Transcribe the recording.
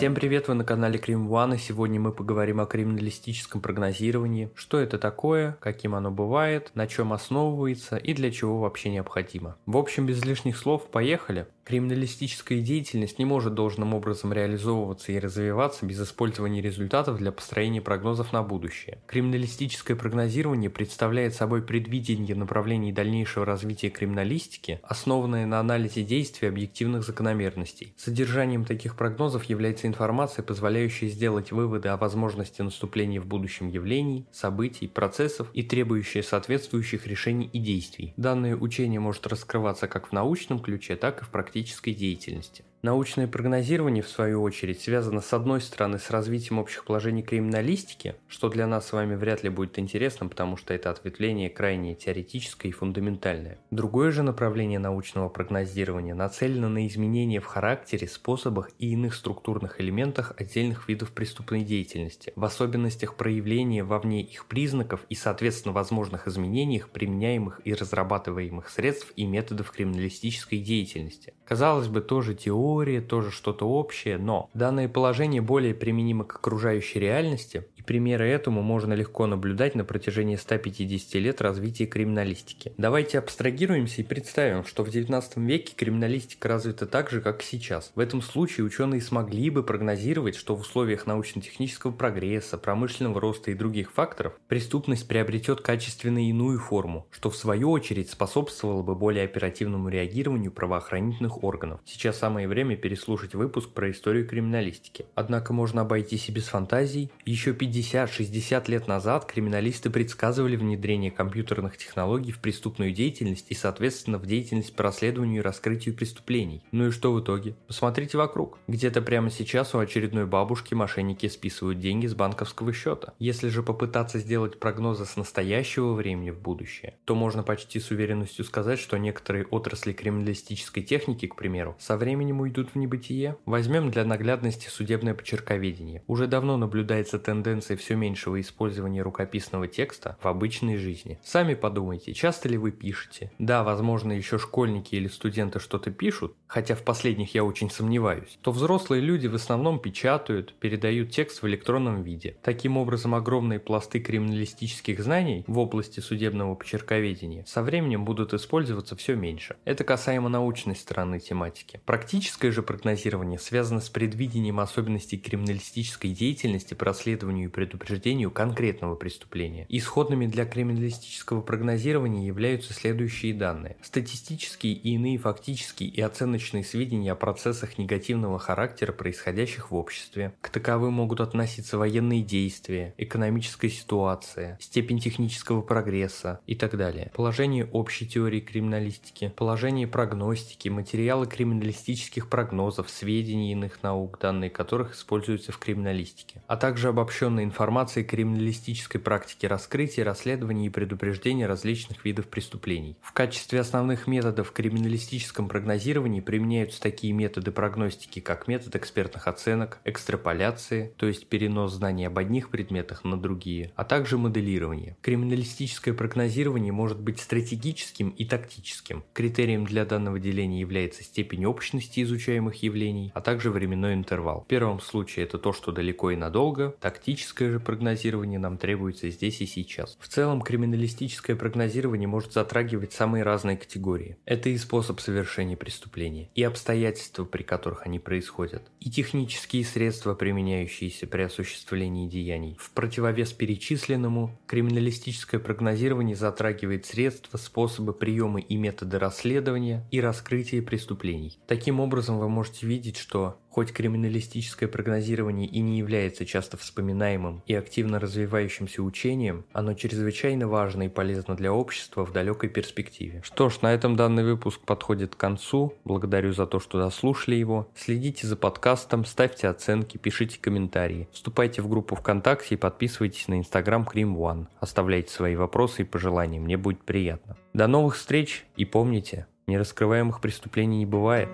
Всем привет, вы на канале Крим One, и сегодня мы поговорим о криминалистическом прогнозировании, что это такое, каким оно бывает, на чем основывается и для чего вообще необходимо. В общем, без лишних слов, поехали! Криминалистическая деятельность не может должным образом реализовываться и развиваться без использования результатов для построения прогнозов на будущее. Криминалистическое прогнозирование представляет собой предвидение направлений дальнейшего развития криминалистики, основанное на анализе действий объективных закономерностей. Содержанием таких прогнозов является информация, позволяющая сделать выводы о возможности наступления в будущем явлений, событий, процессов и требующая соответствующих решений и действий. Данное учение может раскрываться как в научном ключе, так и в практическом практической деятельности. Научное прогнозирование, в свою очередь, связано с одной стороны с развитием общих положений криминалистики, что для нас с вами вряд ли будет интересным, потому что это ответвление крайне теоретическое и фундаментальное. Другое же направление научного прогнозирования нацелено на изменения в характере, способах и иных структурных элементах отдельных видов преступной деятельности, в особенностях проявления вовне их признаков и, соответственно, возможных изменениях применяемых и разрабатываемых средств и методов криминалистической деятельности. Казалось бы, тоже теория, теория, тоже что-то общее, но данное положение более применимо к окружающей реальности, примеры этому можно легко наблюдать на протяжении 150 лет развития криминалистики. Давайте абстрагируемся и представим, что в 19 веке криминалистика развита так же, как сейчас. В этом случае ученые смогли бы прогнозировать, что в условиях научно-технического прогресса, промышленного роста и других факторов преступность приобретет качественно иную форму, что в свою очередь способствовало бы более оперативному реагированию правоохранительных органов. Сейчас самое время переслушать выпуск про историю криминалистики. Однако можно обойтись и без фантазий. Еще 50-60 лет назад криминалисты предсказывали внедрение компьютерных технологий в преступную деятельность и, соответственно, в деятельность по расследованию и раскрытию преступлений. Ну и что в итоге? Посмотрите вокруг. Где-то прямо сейчас у очередной бабушки мошенники списывают деньги с банковского счета. Если же попытаться сделать прогнозы с настоящего времени в будущее, то можно почти с уверенностью сказать, что некоторые отрасли криминалистической техники, к примеру, со временем уйдут в небытие? Возьмем для наглядности судебное почерковедение. Уже давно наблюдается тенденция все меньшего использования рукописного текста в обычной жизни. Сами подумайте, часто ли вы пишете? Да, возможно, еще школьники или студенты что-то пишут, хотя в последних я очень сомневаюсь. То взрослые люди в основном печатают, передают текст в электронном виде. Таким образом, огромные пласты криминалистических знаний в области судебного почерковедения со временем будут использоваться все меньше. Это касаемо научной стороны тематики. Статистическое же прогнозирование связано с предвидением особенностей криминалистической деятельности по расследованию предупреждению конкретного преступления. Исходными для криминалистического прогнозирования являются следующие данные. Статистические и иные фактические и оценочные сведения о процессах негативного характера, происходящих в обществе. К таковым могут относиться военные действия, экономическая ситуация, степень технического прогресса и так далее. Положение общей теории криминалистики, положение прогностики, материалы криминалистических прогнозов, сведений иных наук, данные которых используются в криминалистике, а также обобщенной информации криминалистической практики раскрытия, расследования и предупреждения различных видов преступлений. В качестве основных методов в криминалистическом прогнозировании применяются такие методы прогностики, как метод экспертных оценок, экстраполяции, то есть перенос знаний об одних предметах на другие, а также моделирование. Криминалистическое прогнозирование может быть стратегическим и тактическим. Критерием для данного деления является степень общности изучаемых явлений, а также временной интервал. В первом случае это то, что далеко и надолго, тактическое же прогнозирование нам требуется здесь и сейчас. В целом, криминалистическое прогнозирование может затрагивать самые разные категории. Это и способ совершения преступления, и обстоятельства, при которых они происходят, и технические средства, применяющиеся при осуществлении деяний. В противовес перечисленному, криминалистическое прогнозирование затрагивает средства, способы, приемы и методы расследования и раскрытия преступлений. Таким образом вы можете видеть, что Хоть криминалистическое прогнозирование и не является часто вспоминаемым и активно развивающимся учением, оно чрезвычайно важно и полезно для общества в далекой перспективе. Что ж, на этом данный выпуск подходит к концу. Благодарю за то, что дослушали его. Следите за подкастом, ставьте оценки, пишите комментарии. Вступайте в группу ВКонтакте и подписывайтесь на инстаграм Крим One. Оставляйте свои вопросы и пожелания, мне будет приятно. До новых встреч и помните, нераскрываемых преступлений не бывает.